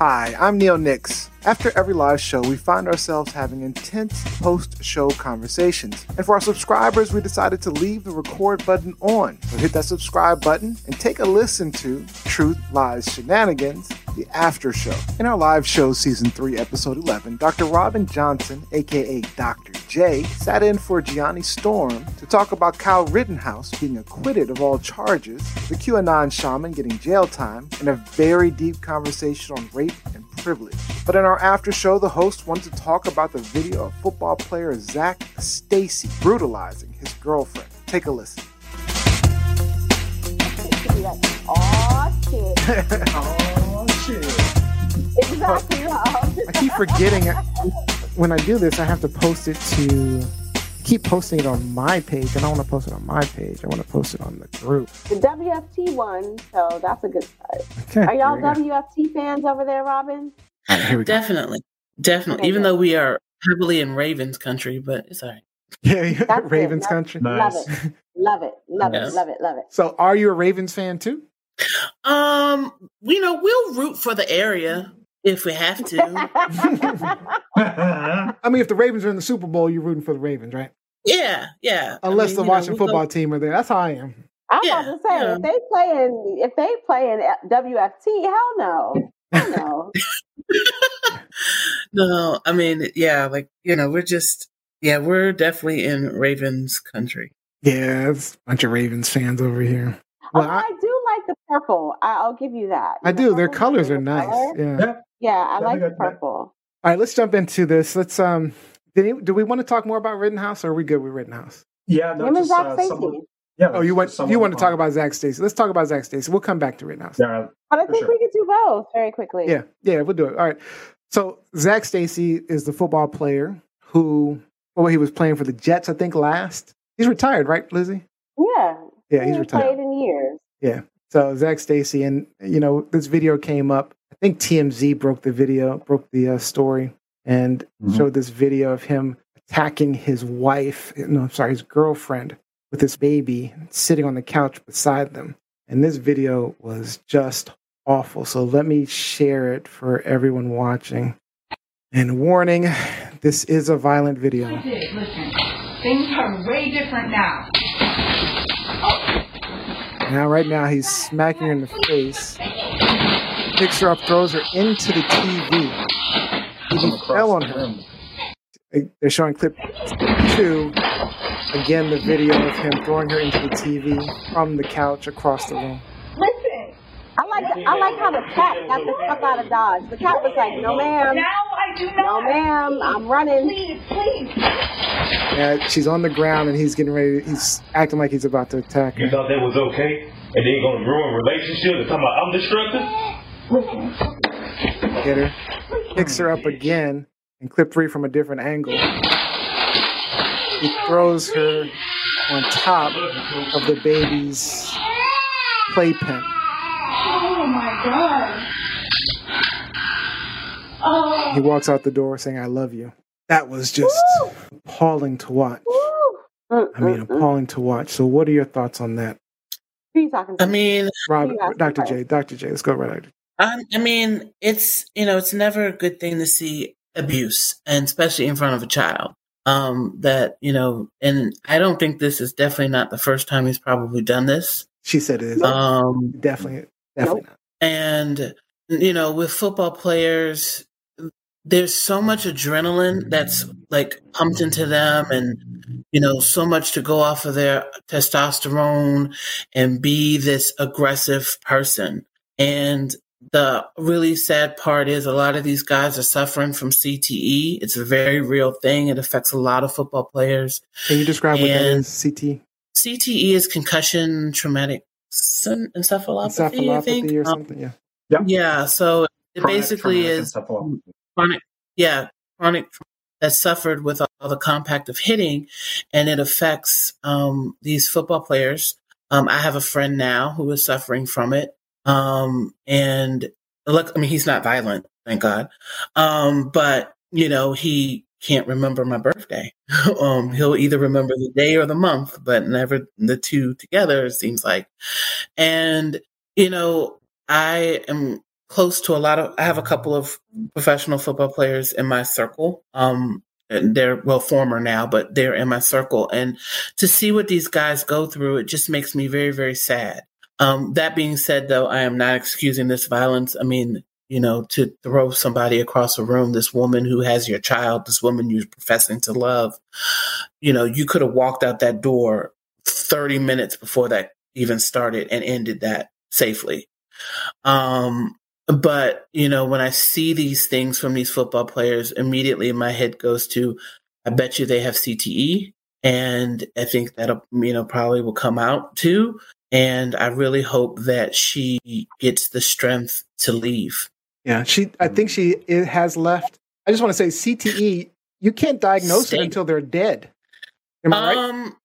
Hi, I'm Neil Nix. After every live show, we find ourselves having intense post show conversations. And for our subscribers, we decided to leave the record button on. So hit that subscribe button and take a listen to Truth Lies Shenanigans, the after show. In our live show, season 3, episode 11, Dr. Robyn Johnson, aka Dr. J, sat in for Gianni Storm to talk about Kyle Rittenhouse being acquitted of all charges, the QAnon shaman getting jail time, and a very deep conversation on rape and privilege. But in our after show, the host wanted to talk about the video of football player Zac Stacy brutalizing his girlfriend. Take a listen. Oh shit. Oh shit. Exactly, I keep forgetting uh, when I do this, I have to post it to keep posting it on my page. and I don't want to post it on my page. I want to post it on the group. The WFT won, so that's a good start. Okay. Are y'all here go. WFT fans over there, Robyn? All right, here we go. Definitely. Definitely. Okay, Even good. though we are heavily in Ravens country, but it's all right. Yeah, yeah. That's. Ravens That's- country. Nice. Love it. Love it. Love Yes. it. Love it. Love it. So, are you a Ravens fan too? Um, you know, we'll root for the area if we have to. I mean, if the Ravens are in the Super Bowl, you're rooting for the Ravens, right? yeah, yeah. I Unless mean, the you know, Washington go- football team are there. That's how I am. I'm Yeah, about to say yeah. if they play in if they play in WFT, hell no. Hell no. No, I mean, yeah, like, you know, we're just yeah, we're definitely in Ravens country. Yeah, it's a bunch of Ravens fans over here. Well, Although I, I, do like the purple. I, I'll give you that. I do. Their colors are nice. color. Yeah. Yeah. Yeah, I like the purple. All right, let's jump into this. Let's um. Did you, do we want to talk more about Rittenhouse, or are we good with Rittenhouse? Yeah, no, Him and just, Zac uh, Stacy. someone- yeah, Oh, you want you want to talk about Zac Stacy? Let's talk about Zac Stacy. We'll come back to Rittenhouse. Yeah, But I think sure. we could do both very quickly. Yeah, yeah, we'll do it. All right. So Zac Stacy is the football player who, well, he was playing for the Jets, I think. Last, he's retired, right, Lizzie? Yeah. Yeah, He he's retired. played in years. So Zac Stacy, and you know, this video came up. I think TMZ broke the video, broke the uh, story, and Mhm. showed this video of him attacking his wife. No, I'm sorry, his girlfriend with his baby sitting on the couch beside them. And this video was just awful. So let me share it for everyone watching. And warning, this is a violent video. Listen, things are way different now. Now, right now, he's smacking her in the face, picks her up, throws her into the TV. He fell on her. They- They're showing clip two. Again, the video of him throwing her into the TV from the couch across the room. Listen, I like I like how the cat got the fuck out of Dodge. The cat was like, No ma'am, now I do not. no ma'am, I'm running. Please, please. Yeah, she's on the ground and he's getting ready. He's acting like he's about to attack You her. thought that was okay? And then you're gonna ruin relationships and talking about I'm destructive? Get her, picks her up again, and clip three from a different angle. He throws her on top of the baby's playpen. My god. Oh, He walks out the door saying, I love you. That was just appalling to watch. Woo. Mm, I mean, mm, mm. appalling to watch. So, what are your thoughts on that? Who you talking to? I mean, Rob, Dr. J, Dr. J, let's go right at it. I, I mean, it's you know, it's never a good thing to see abuse, and especially in front of a child. Um, that you know, and I don't think this is definitely not the first time he's probably done this. She said it is. Um, definitely, definitely not. And you know, with football players, there's so much adrenaline that's like pumped into them, and you know, so much to go off of their testosterone and be this aggressive person. And the really sad part is a lot of these guys are suffering from CTE. It's a very real thing. It affects a lot of football players. Can you describe what that And- is? CT? CTE is concussion traumatic en- encephalopathy, I think. Or Um, something? Yeah. yeah, so it Chronic basically is chronic, yeah, chronic tra- that suffered with all the compact of hitting, and it affects um, these football players. Um, I have a friend now who is suffering from it, um, and look, I mean, he's not violent, thank God, um, but you know, he can't remember my birthday. um, he'll either remember the day or the month, but never the two together. It seems like, and you know, I am close to a lot of. I have a couple of professional football players in my circle. Um, they're well former now, but they're in my circle, and to see what these guys go through, it just makes me very, very sad. Um, that being said, though, I am not excusing this violence. I mean, you know, to throw somebody across a room, this woman who has your child, this woman you're professing to love, you know, you could have walked out that door 30 minutes before that even started and ended that safely. Um, but, you know, when I see these things from these football players, immediately my head goes to, I bet you they have CTE. And I think that, you know, probably will come out too. And I really hope that she gets the strength to leave. Yeah, she. I think she it has left. I just want to say CTE. You can't diagnose it until they're dead. Am I right? Um,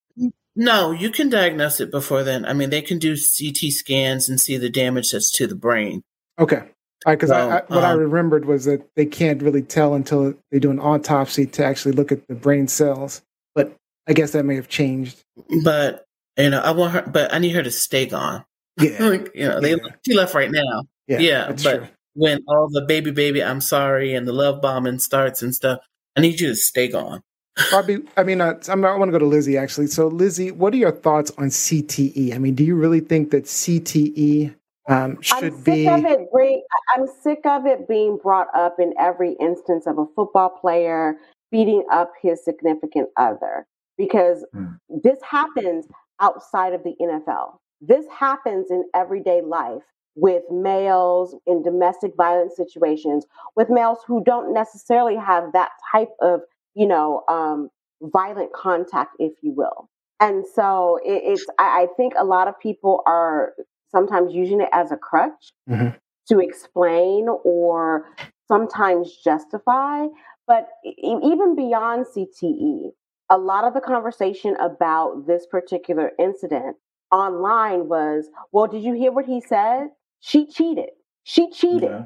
no, you can diagnose it before then. I mean, they can do CT scans and see the damage that's to the brain. Okay. Because I, I, what I um, remembered was that they can't really tell until they do an autopsy to actually look at the brain cells. But I guess that may have changed. But you know, I want her, but I need her to stay gone. Yeah. Like, you know, they she left right now. Yeah, Yeah, that's but true. When all the baby, baby, I'm sorry, and the love bombing starts and stuff, I need you to stay gone. Barbie, I mean, uh, I'm, I want to go to Lizzie actually. So, Lizzie, what are your thoughts on CTE? I mean, do you really think that CTE um, should I'm sick be? of it. Bring, I'm sick of it being brought up in every instance of a football player beating up his significant other because Hmm. this happens outside of the NFL. This happens in everyday life with males in domestic violence situations, with males who don't necessarily have that type of, you know, um, violent contact, if you will. And so it, it's, I, I think a lot of people are sometimes using it as a crutch Mhm. to explain or sometimes justify. But even beyond CTE, a lot of the conversation about this particular incident online was, well, did you hear what he said? She cheated. She cheated. Yeah.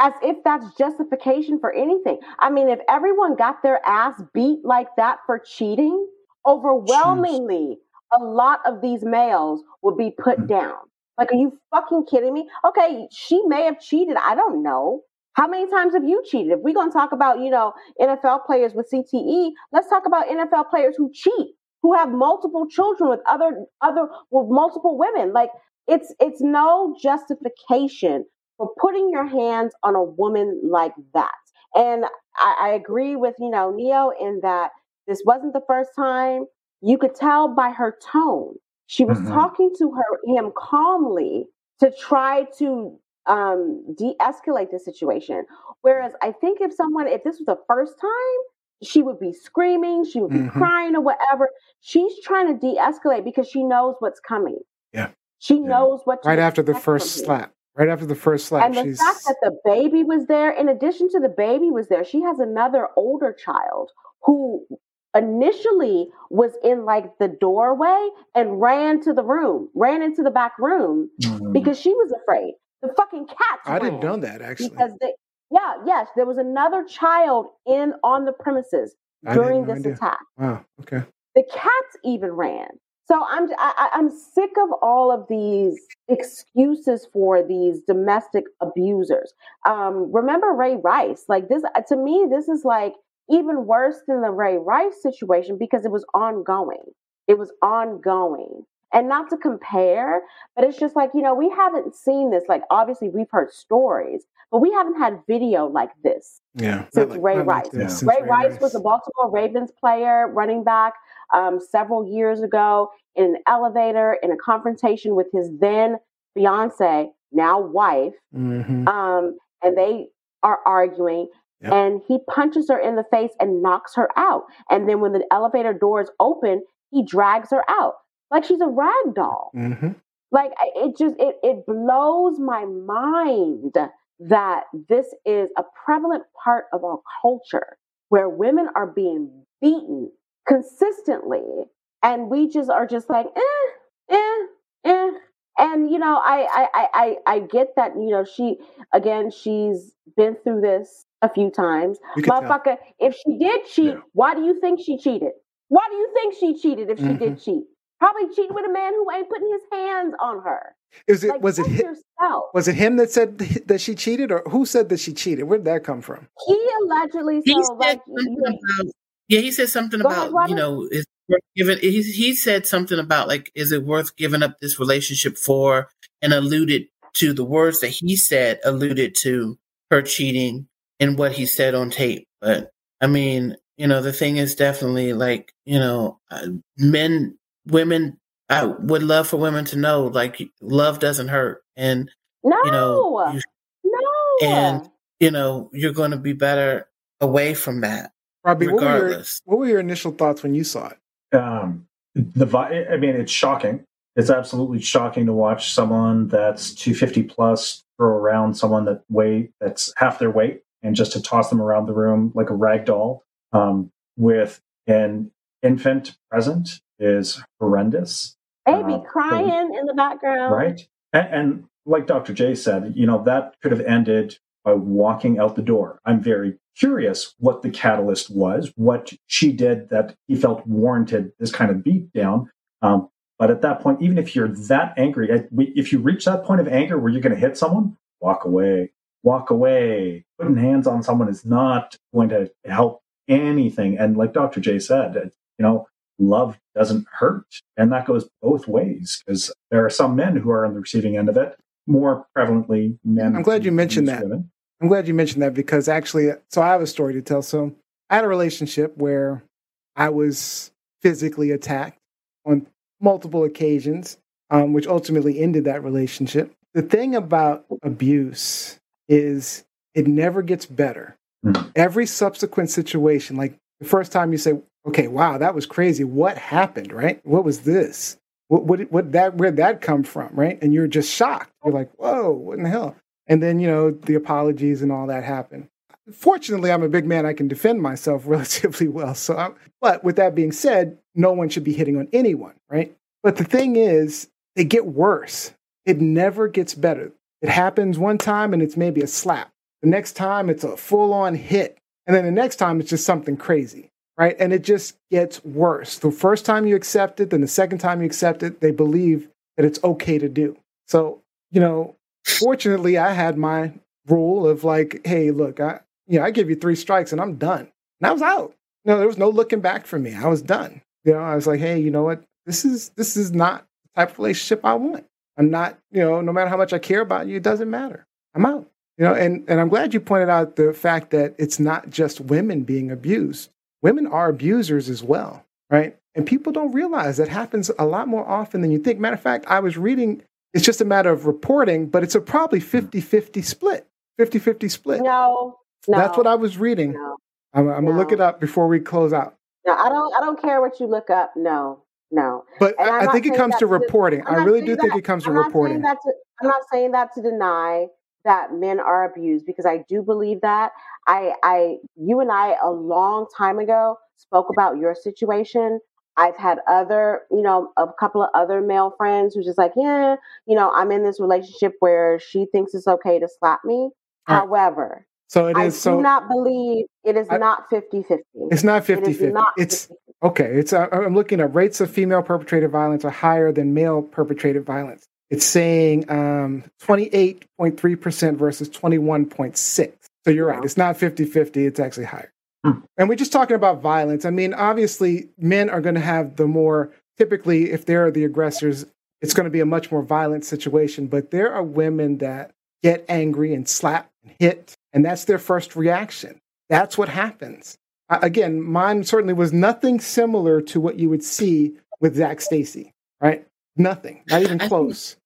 As if that's justification for anything. I mean, if everyone got their ass beat like that for cheating, overwhelmingly, a lot of these males would be put Mhm. down. Like, are you fucking kidding me? Okay, she may have cheated. I don't know. How many times have you cheated? If we're going to talk about, you know, NFL players with CTE, let's talk about NFL players who cheat, who have multiple children with other other with multiple women. Like it's it's no justification for putting your hands on a woman like that. And I, I agree with, you know, Neo in that this wasn't the first time. You could tell by her tone. She was Mhm. talking to her him calmly to try to um, de-escalate the situation. Whereas I think if someone, if this was the first time, she would be screaming, she would be Mhm. crying or whatever. She's trying to de-escalate because she knows what's coming. Yeah. She Yeah. knows what to Right after the first slap. Right after the first slap, And the she's. fact that the baby was there, in addition to the baby was there, she has another older child who initially was in like the doorway and ran to the room, ran into the back room Mhm. because she was afraid. The fucking cats. I didn't know that actually. because yeah, yes, there was another child in on the premises I during this idea. attack. Wow. Okay. The cats even ran. So I'm I, I- I'm sick of all of these excuses for these domestic abusers. Um, remember Ray Rice? Like this to me, this is like even worse than the Ray Rice situation because it was ongoing. It was ongoing. And not to compare, but it's just like, you know, we haven't seen this. Like, obviously, we've heard stories, but we haven't had video like this Yeah. Since not Ray not Rice. this, Yeah. since Ray Rice was a Baltimore Ravens player, running back, um, several years ago in an elevator in a confrontation with his then fiance, now wife. Mhm. Um, and they are arguing. Yep. And he punches her in the face and knocks her out. And then when the elevator doors open, he drags her out like she's a rag doll Mhm. like it just it it blows my mind that this is a prevalent part of our culture where women are being beaten consistently and we just are just like eh eh eh and you know I I I I I get that you know she again she's been through this a few times motherfucker if she did cheat Yeah. why do you think she cheated why do you think she cheated if she Mm-hmm. did cheat Probably cheating with a man who ain't putting his hands on her. Is it Like, was it check yourself. was it him that said that she cheated, or who said that she cheated? Where did that come from? He allegedly He so said like about yeah. He said something Go ahead, about you know is it worth giving. He he said something about like is it worth giving up this relationship for, and alluded to the words that he said alluded to her cheating and what he said on tape. But I mean, you know, the thing is definitely like you know, uh, men, women. I would love for women to know like love doesn't hurt, and no, you know, you, no. and you know, you're going to be better away from that. Robbie, what were, your, Regardless. what were your initial thoughts when you saw it? um, the vi- I mean, it's shocking. It's absolutely shocking to watch someone that's 250 plus throw around someone that weigh that's half their weight and just to toss them around the room like a rag doll um, with an infant present is horrendous. Baby uh, crying in the background. right? And, and like Dr. J said, you know, that could have ended by walking out the door. I'm very curious what the catalyst was, what she did that he felt warranted this kind of beat down. Um, but at that point, even if you're that angry, if you reach that point of anger where you're going to hit someone, walk away, walk away. Putting hands on someone is not going to help anything. And like Dr. J said, you know, love doesn't hurt. And that goes both ways because there are some men who are on the receiving end of it, more prevalently men. I'm glad you mentioned that. women. I'm glad you mentioned that because actually, so I have a story to tell. So I had a relationship where I was physically attacked on multiple occasions, um, which ultimately ended that relationship. The thing about abuse is it never gets better. Mhm. Every subsequent situation, like the first time you say, "Okay, wow, that was crazy. What happened? Right? What was this? What what what that where'd that come from? Right?" And you're just shocked. You're like, "Whoa, what in the hell?" And then, you know, the apologies and all that happen. Fortunately, I'm a big man. I can defend myself relatively well. So, I, but with that being said, no one should be hitting on anyone, right? But the thing is, they get worse. It never gets better. It happens one time and it's maybe a slap. The next time it's a full on hit. And then the next time it's just something crazy, right? And it just gets worse. The first time you accept it, then the second time you accept it, they believe that it's okay to do. So, you know, fortunately, I had my rule of like, hey, look, I, you know, I give you three strikes and I'm done. And I was out. No, there was no looking back for me. I was done. You know, I was like, hey, you know what? This is this is not the type of relationship I want. I'm not, you know, no matter how much I care about you, it doesn't matter. I'm out. You know, and, and I'm glad you pointed out the fact that it's not just women being abused. Women are abusers as well, right? And people don't realize that happens a lot more often than you think. Matter of fact, I was reading, it's just a matter of reporting, but it's a probably hmm. 50 50 split. 50 50 split. No, no. That's what I was reading. No, I'm, I'm going to look it up before we close out. no, I don't. I don't care what you look up. No, no. But I'm I, I think it comes to to- reporting. I'm I really saying do think it comes to I'm not reporting. saying to, I'm not saying that to deny that men are abused because I do believe that. I, I, you and I a long time ago spoke about your situation. I've had other, you know, a couple of other male friends who's just like, yeah, you know, I'm in this relationship where she thinks it's okay to slap me. Right. However, So it I is do so not believe it is I- not 50 50. it's not 50 It is 50. not It's 50-50. Okay, it's uh, I'm looking at rates of female perpetrated violence are higher than male perpetrated violence. It's saying um, 28.3% versus 21.6. So you're right. It's not 50-50, it's actually higher. Hmm. And we're just talking about violence. I mean, obviously men are going to have the more typically if they're the aggressors, it's going to be a much more violent situation, but there are women that get angry and slap and hit and that's their first reaction. That's what happens. I- again, mine certainly was nothing similar to what you would see with Zac Stacy, right? Nothing, not even I think- close.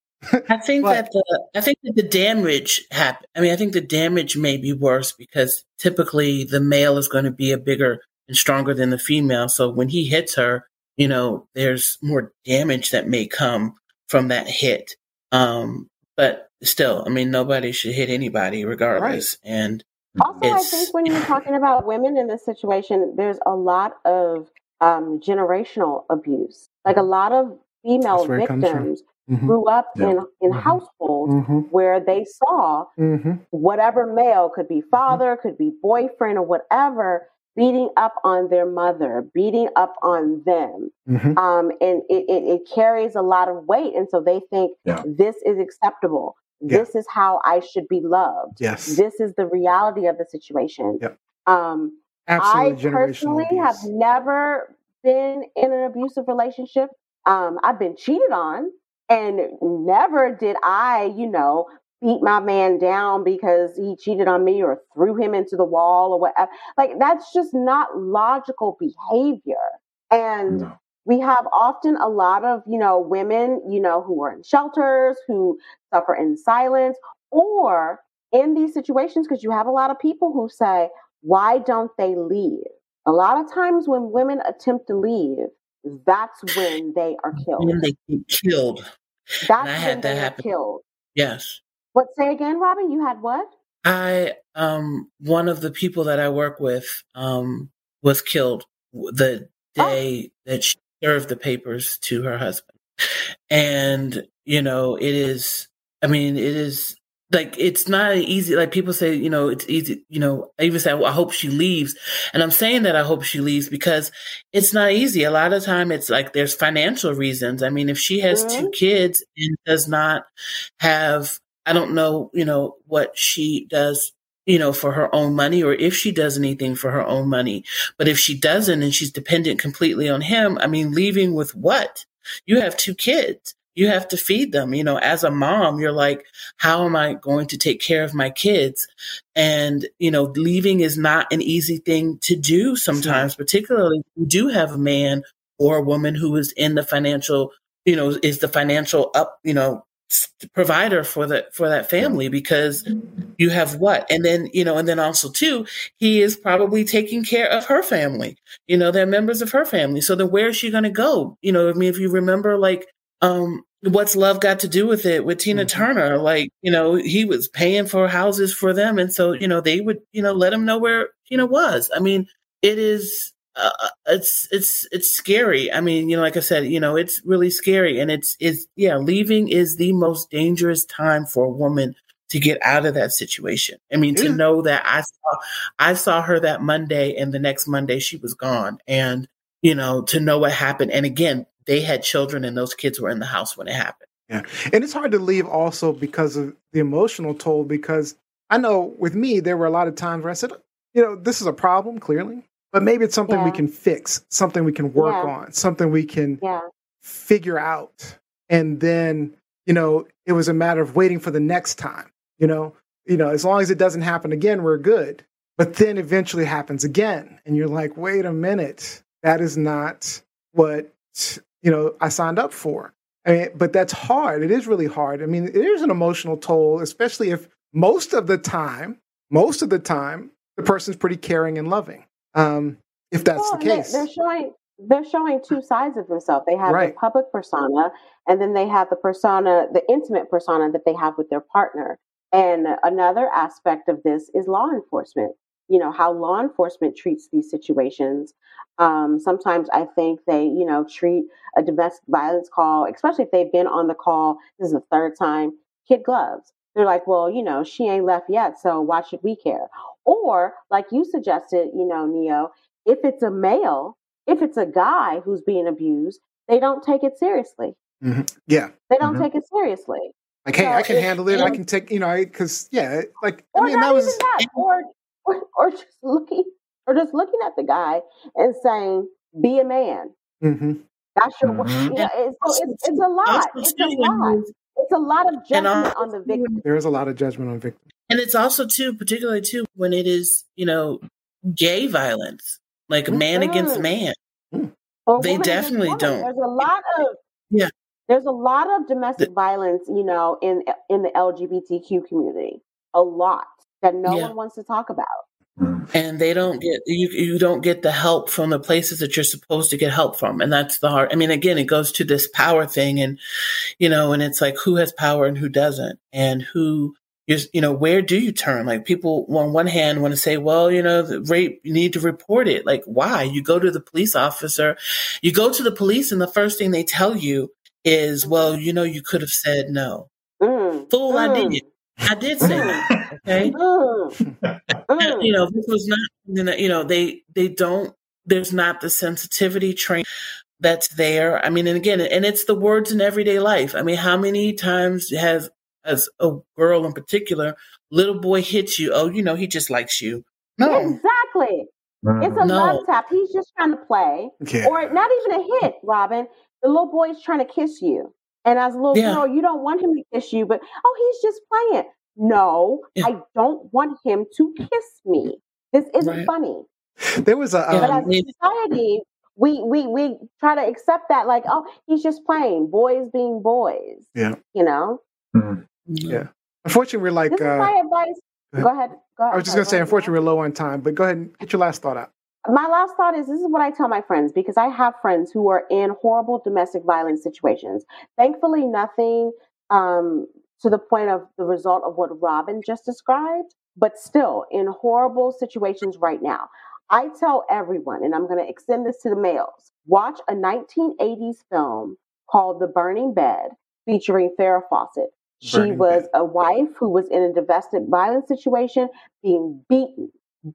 I think But- that the I think that the damage happen. I mean, I think the damage may be worse because typically the male is going to be a bigger and stronger than the female. So when he hits her, you know, there's more damage that may come from that hit. Um, but still, I mean, nobody should hit anybody regardless. And Also, I think when you're talking about women in this situation, there's a lot of um, generational abuse. Like a lot of female That's where it comes from. victims Mhm, grew up Yeah. in in Mhm. households mhm, where they saw mhm. whatever male could be father, could be boyfriend, or whatever beating up on their mother, beating up on them. Mhm. Um, and it, it, it carries a lot of weight. And so they think Yeah. this is acceptable. Yeah. This is how I should be loved. Yes. This is the reality of the situation. Yep. Um, Absolutely I personally have never been in an abusive relationship. Um, I've been cheated on, and never did I, you know, beat my man down because he cheated on me or threw him into the wall or whatever. Like that's just not logical behavior. And No. we have often a lot of, you know, women, you know, who are in shelters, who suffer in silence, or in these situations, because you have a lot of people who say, why don't they leave? A lot of times when women attempt to leave, that's when they are killed. When they get killed. That's I when had that happen. killed. Yes. What say again, Robyn? You had what? I um one of the people that I work with um was killed the day that she served the papers to her husband. And you know, it is I mean, it is like it's not easy like people say, you know, it's easy, you know, I even say I hope she leaves. And I'm saying that I hope she leaves because it's not easy. A lot of time it's like there's financial reasons. I mean, if she has two kids and does not have I don't know, you know, what she does, you know, for her own money or if she does anything for her own money. But if she doesn't and she's dependent completely on him, I mean, leaving with what? You have two kids. You have to feed them. You know, as a mom, you're like, how am I going to take care of my kids? And, you know, leaving is not an easy thing to do sometimes, particularly if you do have a man or a woman who is in the financial, you know, is the financial up, you know, provider for that for that family because you have what and then you know and then also too he is probably taking care of her family you know they're members of her family so then where is she going to go you know i mean if you remember like um what's love got to do with it with tina Mhm. turner? Like you know he was paying for houses for them and so you know they would you know let him know where tina was. I mean it is uh, it's it's it's scary. I mean you know like i said you know it's really scary and it's it's yeah leaving is the most dangerous time for a woman to get out of that situation. I mean to know that i saw i saw her that monday and the next monday she was gone and you know to know what happened. And again they had children and those kids were in the house when it happened Yeah. And it's hard to leave also because of the emotional toll. Because I know with me, there were a lot of times where I said, you know, this is a problem, clearly, but maybe it's something we can fix, something we can work Yeah. on, something we can Yeah. figure out. And then, you know, it was a matter of waiting for the next time. You know, you know, as long as it doesn't happen again, we're good. But then eventually happens again. And you're like, wait a minute, that is not what, you know, I signed up for. I mean, but that's hard. It is really hard. I mean, it is an emotional toll, especially if most of the time, most of the time, the person's pretty caring and loving. Um, if that's Well, the case. They're showing they're showing two sides of themselves. They have Right. the public persona, and then they have the persona, the intimate persona that they have with their partner. And another aspect of this is law enforcement. You know how law enforcement treats these situations. Um, sometimes I think they, you know, treat a domestic violence call, especially if they've been on the call. This is the third time. Kid gloves. They're like, well, you know, she ain't left yet, so why should we care? Or, like you suggested, you know, Neo, if it's a male, if it's a guy who's being abused, they don't take it seriously. Mhm. Yeah. They don't Mhm. take it seriously. Like, hey, So I can handle it. I can take, you know, because yeah, like I mean, that was that. Or, or or just looking or just looking at the guy and saying, be a man. hmm That's your work. Mhm. You know, it's, so it's, it's a lot. Also, It's a lot. It's a lot of judgment also, on the victim. there is a lot of judgment on victims. And it's also too, particularly too, when it is, you know, gay violence, like man against Mhm. man. Or They definitely don't. There's a lot of Yeah. There's a lot of domestic violence, you know, in in the LGBTQ community. A lot that no Yeah. one wants to talk about. And they don't get you. You don't get the help from the places that you're supposed to get help from, and that's the hard. I mean, again, it goes to this power thing, and you know, and it's like who has power and who doesn't, and who is, you know, where do you turn? Like people on one hand want to say, well, you know, the rape, you need to report it. Like why? You go to the police officer, you go to the police, and the first thing they tell you is, well, you know, you could have said no. Mm, Fool, I mm, did. I did say no. Okay. And, mm. you know, this was not you know they they don't there's not the sensitivity train that's there. I mean, and again, and it's the words in everyday life. I mean, how many times has as a girl in particular, little boy hits you? Oh, you know, he just likes you. No, exactly. It's a No. love tap. He's just trying to play, Yeah. or not even a hit, Robyn. The little boy's trying to kiss you, and as a little Yeah. girl, you don't want him to kiss you, but oh, he's just playing. No, Yeah. I don't want him to kiss me. This isn't Right. funny. There was a Yeah. But um, as a society, we we we try to accept that, like, oh, he's just playing. Boys being boys. Yeah. You know. Mm. Yeah. unfortunately we're like This is uh, my advice. go ahead. Go ahead. I was just gonna say ahead. unfortunately we're low on time, but go ahead and get your last thought out. My last thought is this is what I tell my friends because I have friends who are in horrible domestic violence situations. Thankfully, nothing um, to the point of the result of what Robyn just described, but still in horrible situations right now. I tell everyone, and I'm going to extend this to the males watch a 1980s film called The Burning Bed featuring Farrah Fawcett. She Burning was Bed. a wife who was in a domestic violence situation, being beaten,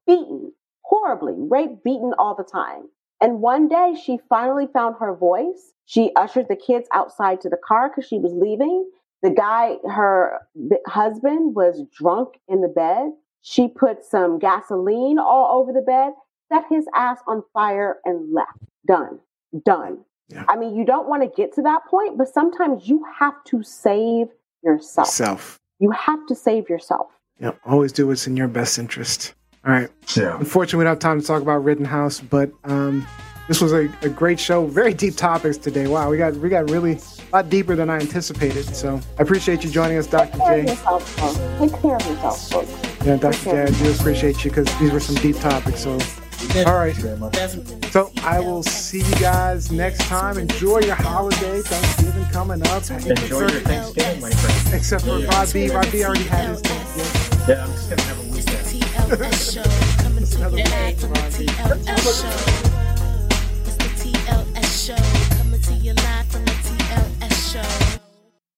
beaten horribly, raped, beaten all the time. And one day she finally found her voice. She ushered the kids outside to the car because she was leaving. The guy, her husband, was drunk in the bed. She put some gasoline all over the bed, set his ass on fire, and left. Done. Done. Yeah. I mean, you don't want to get to that point, but sometimes you have to save yourself. Self. You have to save yourself. Yep. Always do what's in your best interest. All right. Yeah. Unfortunately, we don't have time to talk about Rittenhouse, but um, this was a, a great show. Very deep topics today. Wow, we got we got really a lot deeper than I anticipated. So I appreciate you joining us, Dr. Take care of J. yourself, folks. Take care of yourself, folks. Yeah, Dr. J, I do appreciate you because these were some deep topics. So, all right. So I will see you guys next time. Enjoy your holiday. Thanksgiving coming up. Enjoy your Thanksgiving, my friend. Except for Rod B. Rod B already had his Thanksgiving. Yeah, I'm just gonna have a show. Coming to live the TLS show. It's the TLS show. Coming to your live from the TLS show.